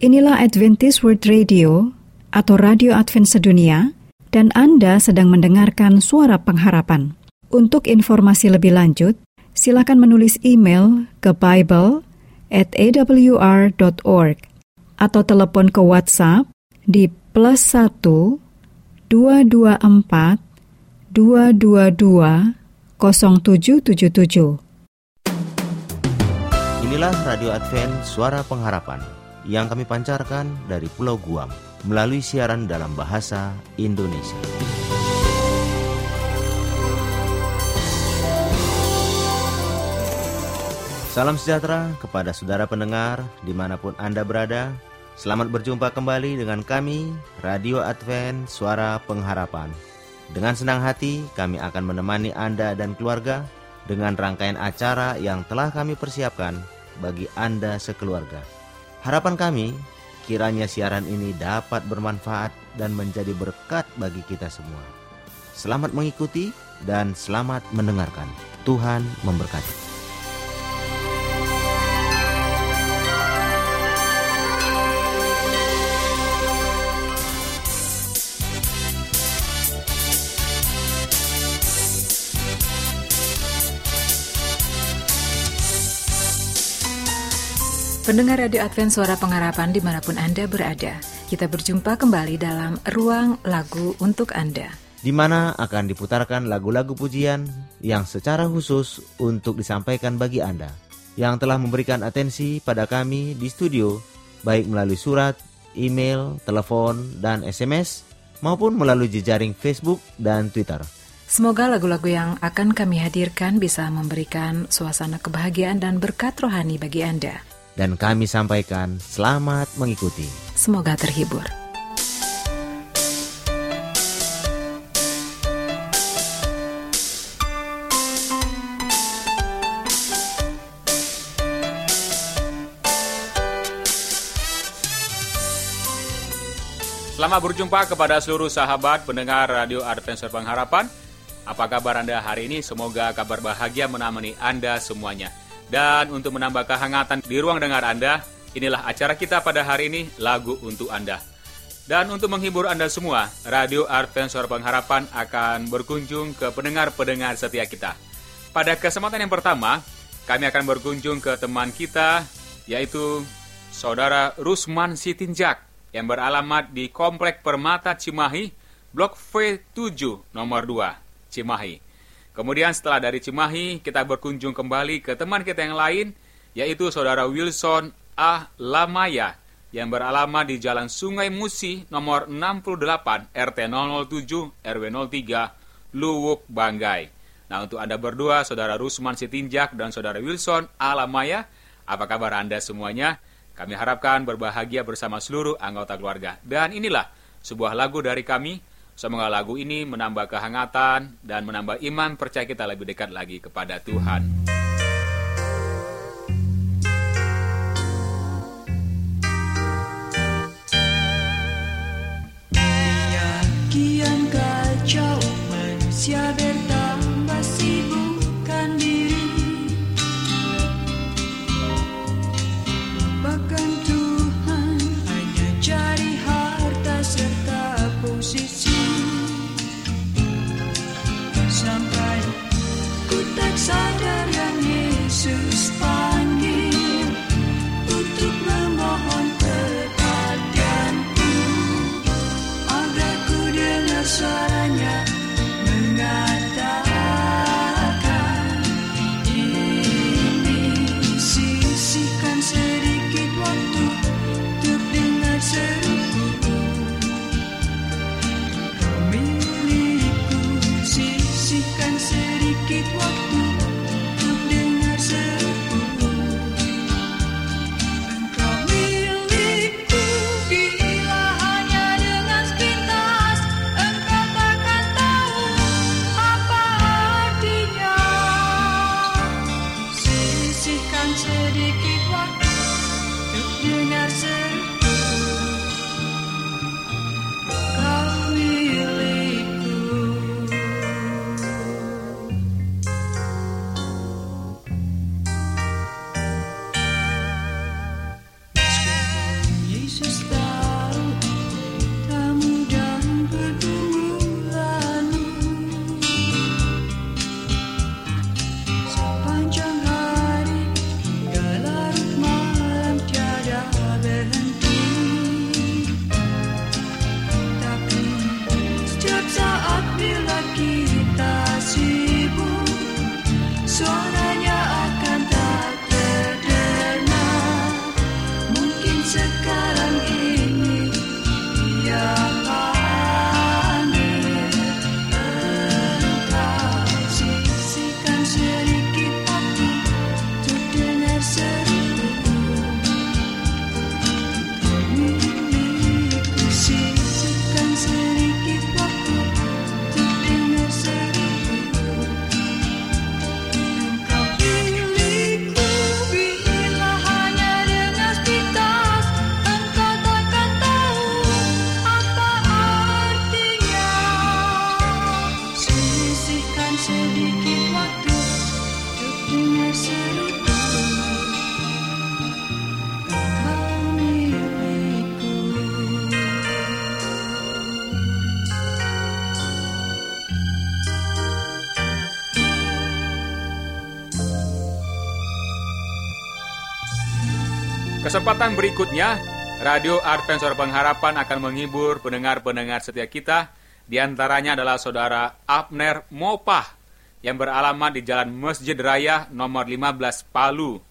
Inilah Adventist World Radio atau Radio Advent Sedunia dan Anda sedang mendengarkan suara pengharapan. Untuk informasi lebih lanjut, silakan menulis email ke Bible at awr.org atau telepon ke WhatsApp di plus 1 224 222 0777. Inilah Radio Advent Suara Pengharapan yang kami pancarkan dari Pulau Guam melalui siaran dalam bahasa Indonesia. Salam sejahtera kepada saudara pendengar di mana pun Anda berada. Selamat berjumpa kembali dengan kami, Radio Advent Suara Pengharapan. Dengan senang hati, kami akan menemani Anda dan keluarga dengan rangkaian acara yang telah kami persiapkan bagi Anda sekeluarga. Harapan kami, kiranya siaran ini dapat bermanfaat dan menjadi berkat bagi kita semua. Selamat mengikuti dan selamat mendengarkan. Tuhan memberkati. Pendengar Radio Advent Suara Pengharapan di mana pun Anda berada, kita berjumpa kembali dalam Ruang Lagu untuk Anda. Di mana akan diputarkan lagu-lagu pujian yang secara khusus untuk disampaikan bagi Anda yang telah memberikan atensi pada kami di studio, baik melalui surat, email, telepon, dan SMS, maupun melalui jejaring Facebook dan Twitter. Semoga lagu-lagu yang akan kami hadirkan bisa memberikan suasana kebahagiaan dan berkat rohani bagi Anda dan kami sampaikan selamat mengikuti. Semoga terhibur. Selamat berjumpa kepada seluruh sahabat pendengar Radio Advent Pengharapan. Apa kabar Anda hari ini? Semoga kabar bahagia menemani Anda semuanya. Dan untuk menambah kehangatan di ruang dengar Anda, inilah acara kita pada hari ini, Lagu Untuk Anda. Dan untuk menghibur Anda semua, Radio Advent Suara Pengharapan akan berkunjung ke pendengar-pendengar setia kita. Pada kesempatan yang pertama, kami akan berkunjung ke teman kita, yaitu Saudara Rusman Sitinjak, yang beralamat di Komplek Permata Cimahi, Blok V7, nomor 2, Cimahi. Kemudian setelah dari Cimahi, kita berkunjung kembali ke teman kita yang lain, yaitu Saudara Wilson A. Lamaya, yang beralamat di Jalan Sungai Musi nomor 68 RT 007 RW 03 Luwuk Banggai. Nah untuk Anda berdua, Saudara Rusman Sitinjak dan Saudara Wilson A. Lamaya, apa kabar Anda semuanya? Kami harapkan berbahagia bersama seluruh anggota keluarga. Dan inilah sebuah lagu dari kami, Semoga lagu ini menambah kehangatan dan menambah iman percaya kita lebih dekat lagi kepada Tuhan. kian kacau manusia bertambah Kesempatan berikutnya, Radio Advent Suara Pengharapan akan menghibur pendengar-pendengar setia kita. Di antaranya adalah saudara Abner Mopah yang beralamat di Jalan Masjid Raya nomor 15 Palu.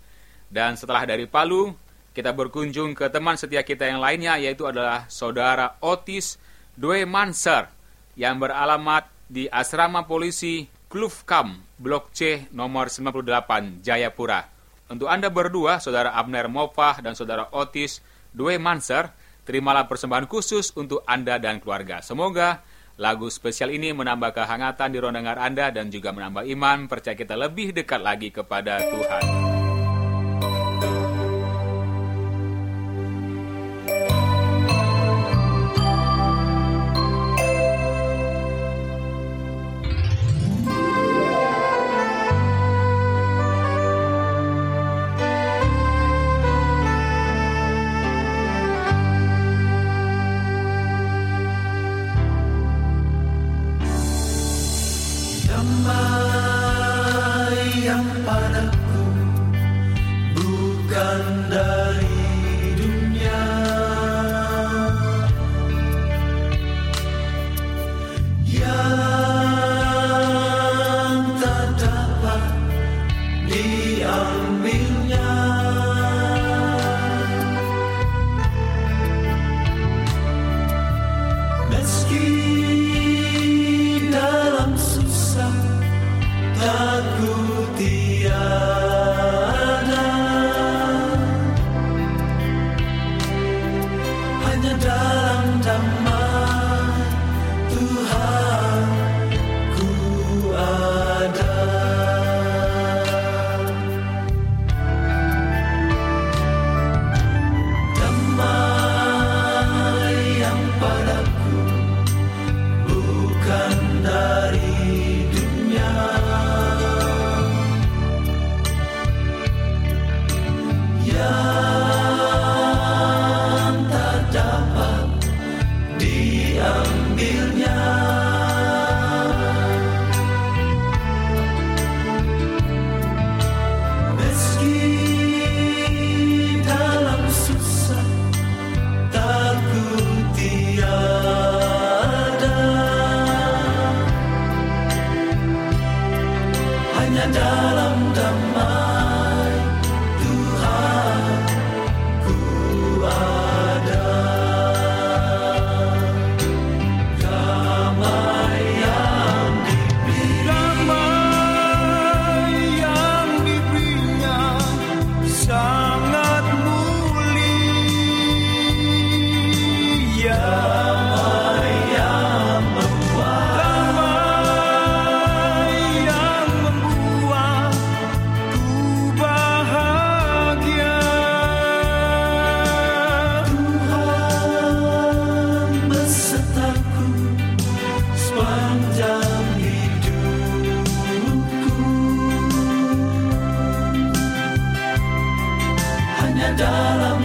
Dan setelah dari Palu, kita berkunjung ke teman setia kita yang lainnya yaitu adalah saudara Otis Dwe Manser yang beralamat di Asrama Polisi Klufkam, Blok C nomor 98 Jayapura. Untuk Anda berdua, saudara Abner Mopah dan saudara Otis Dwe Manser, terimalah persembahan khusus untuk Anda dan keluarga. Semoga lagu spesial ini menambah kehangatan di ruang dengar Anda dan juga menambah iman, percaya kita lebih dekat lagi kepada Tuhan. Dalam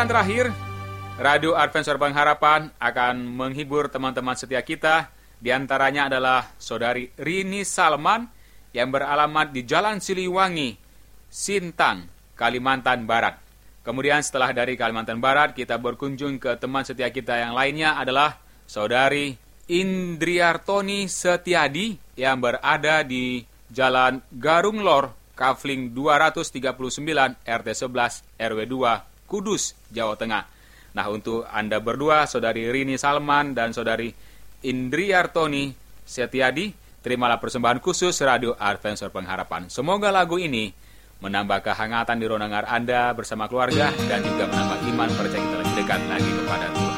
Kesempatan terakhir, Radio Advent Suara Pengharapan akan menghibur teman-teman setia kita. Di antaranya adalah Saudari Rini Salman yang beralamat di Jalan Siliwangi, Sintang, Kalimantan Barat. Kemudian setelah dari Kalimantan Barat, kita berkunjung ke teman setia kita yang lainnya adalah Saudari Indriartoni Setiadi yang berada di Jalan Garung Lor, Kafling 239 RT 11 RW 2 Kudus, Jawa Tengah. Nah, untuk Anda berdua, Saudari Rini Salman dan Saudari Indriartoni Setiadi, terimalah persembahan khusus Radio Advent Suara Pengharapan. Semoga lagu ini menambah kehangatan di ruang dengar Anda bersama keluarga dan juga menambah iman percaya kita lebih dekat lagi kepada Tuhan.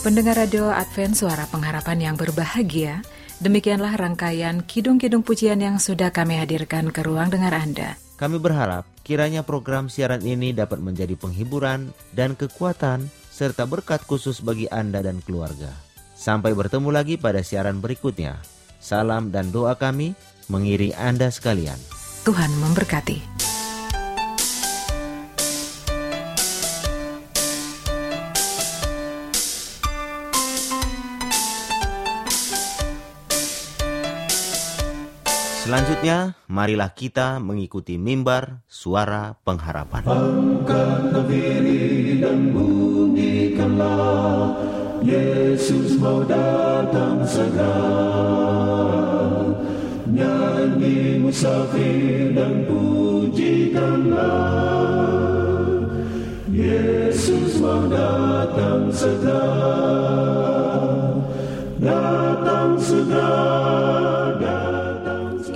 Pendengar radio Advent Suara Pengharapan yang berbahagia, demikianlah rangkaian kidung-kidung pujian yang sudah kami hadirkan ke ruang dengar Anda. Kami berharap kiranya program siaran ini dapat menjadi penghiburan dan kekuatan serta berkat khusus bagi Anda dan keluarga. Sampai bertemu lagi pada siaran berikutnya. Salam dan doa kami mengiri Anda sekalian. Tuhan memberkati. Selanjutnya, marilah kita mengikuti mimbar suara pengharapan. Yesus mau datang segera. Nyanyi musafir dan pujikanlah Yesus mau datang segera. Datang segera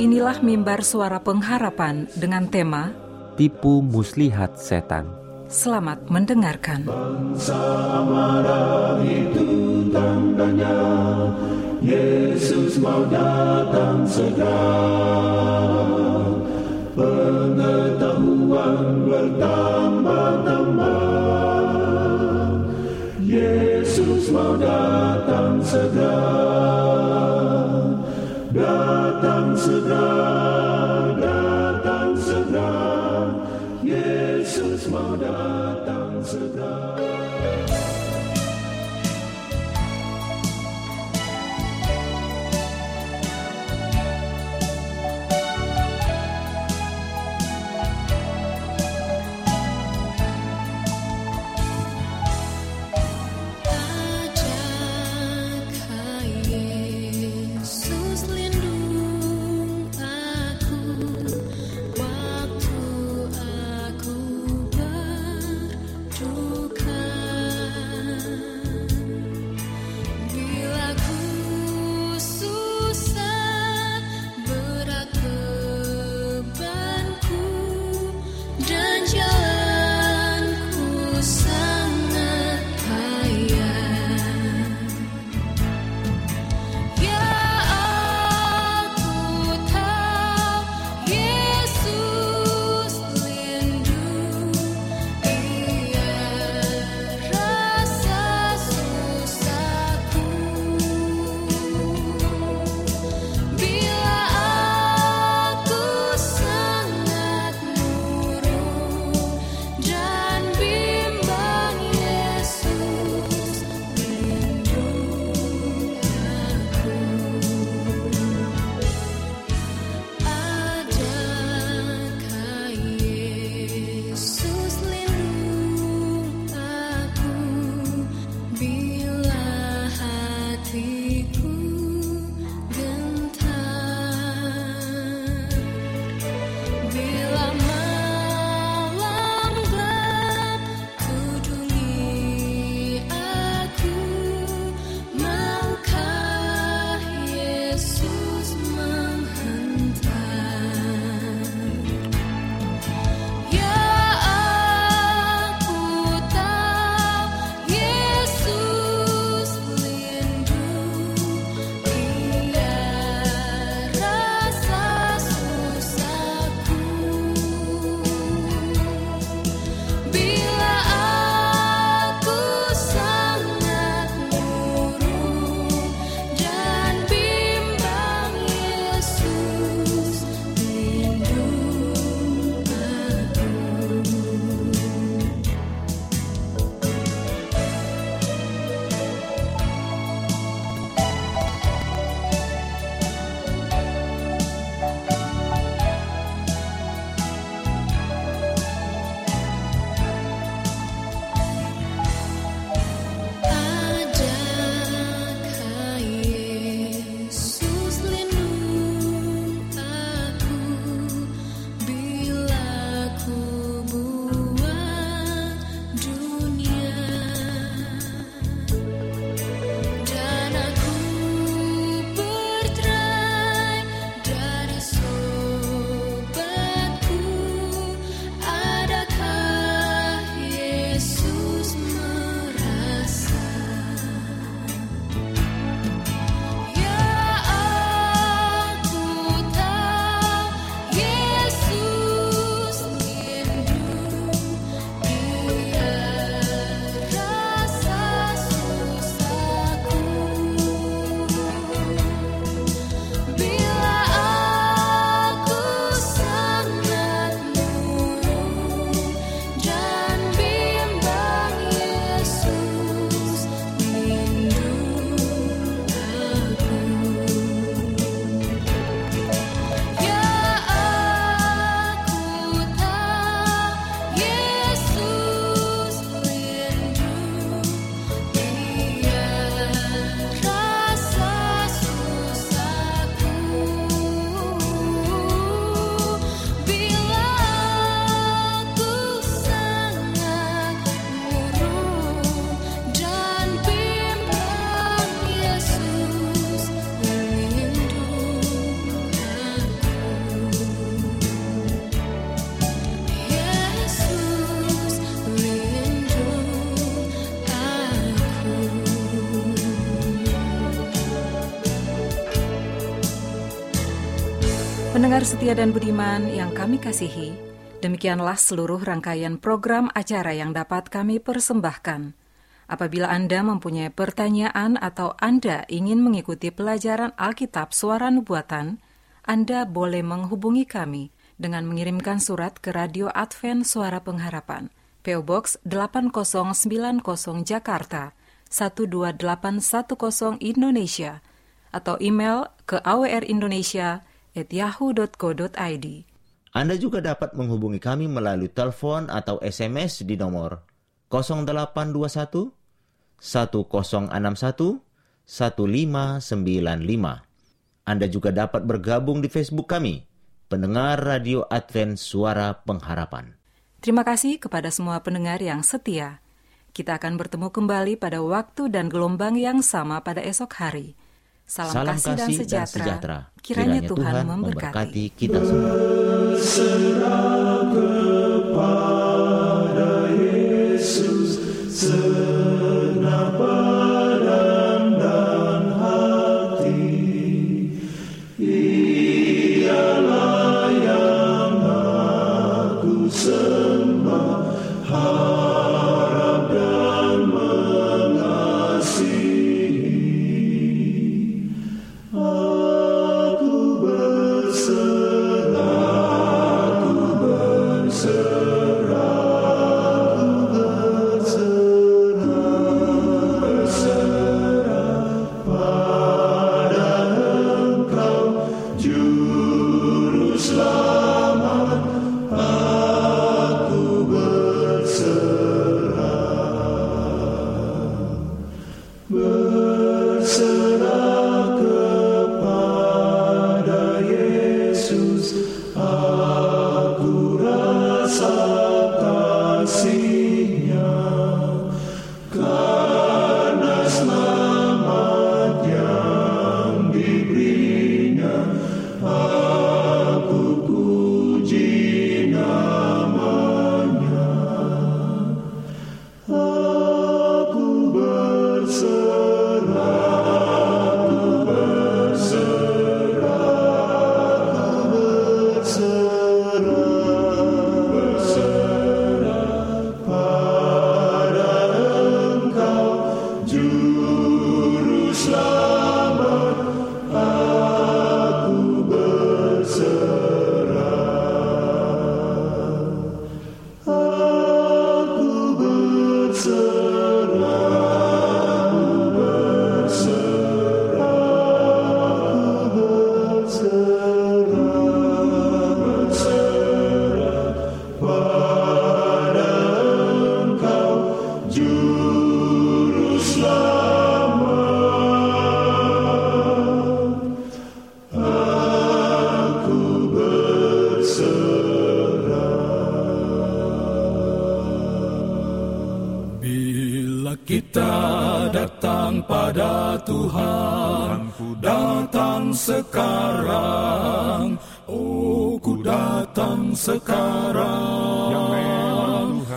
Inilah mimbar suara pengharapan dengan tema tipu muslihat setan. Selamat mendengarkan. marah itu tandanya Yesus mau datang segera Pengetahuan bertambah-tambah Yesus mau datang segera Datang segera Pendengar setia dan budiman yang kami kasihi, demikianlah seluruh rangkaian program acara yang dapat kami persembahkan. Apabila Anda mempunyai pertanyaan atau Anda ingin mengikuti pelajaran Alkitab Suara Nubuatan, Anda boleh menghubungi kami dengan mengirimkan surat ke Radio Advent Suara Pengharapan, PO Box 8090 Jakarta 12810 Indonesia, atau email ke awrindonesia@yahoo.co.id. Anda juga dapat menghubungi kami melalui telepon atau SMS di nomor 0821 1061 1595. Anda juga dapat bergabung di Facebook kami, pendengar Radio Advent Suara Pengharapan. Terima kasih kepada semua pendengar yang setia. Kita akan bertemu kembali pada waktu dan gelombang yang sama pada esok hari. Salam, kasih, dan sejahtera. Kiranya, Tuhan, memberkati. kita semua. Bila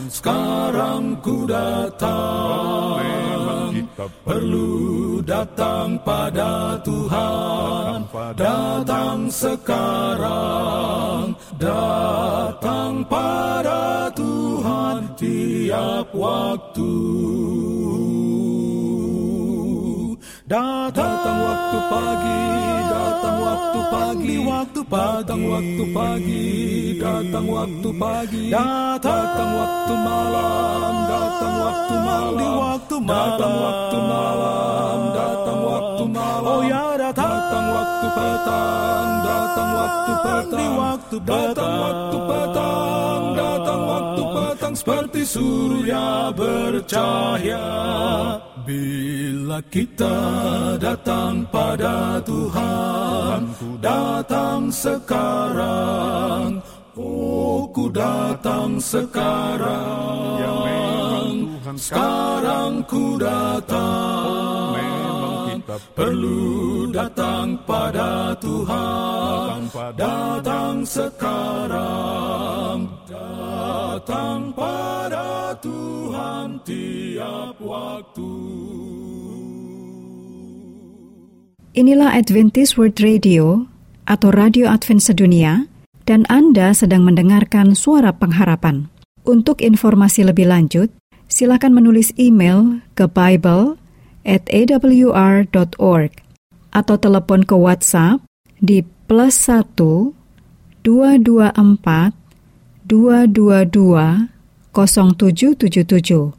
sekarang. Ku datang. Perlu datang pada Tuhan, datang sekarang, datang pada Tuhan tiap waktu. Datang waktu pagi, datang waktu pagi, waktu pagi, datang waktu pagi, datang waktu pagi, datang waktu malam, datang waktu malam, di waktu malam, datang waktu malam, datang waktu malam, oh ya datang, datang waktu petang, datang waktu petang, di waktu datang waktu petang, datang waktu petang seperti surya bercahaya. Bila kita datang pada Tuhan, datang sekarang. Oh, ku datang sekarang. Sekarang ku datang. Perlu datang pada Tuhan, datang sekarang, datang pada Tuhan tiap waktu. Inilah Adventist World Radio atau Radio Advent Sedunia, dan Anda sedang mendengarkan suara pengharapan. Untuk informasi lebih lanjut, silakan menulis email ke Bible at atau telepon ke WhatsApp di plus 1 224 222 0777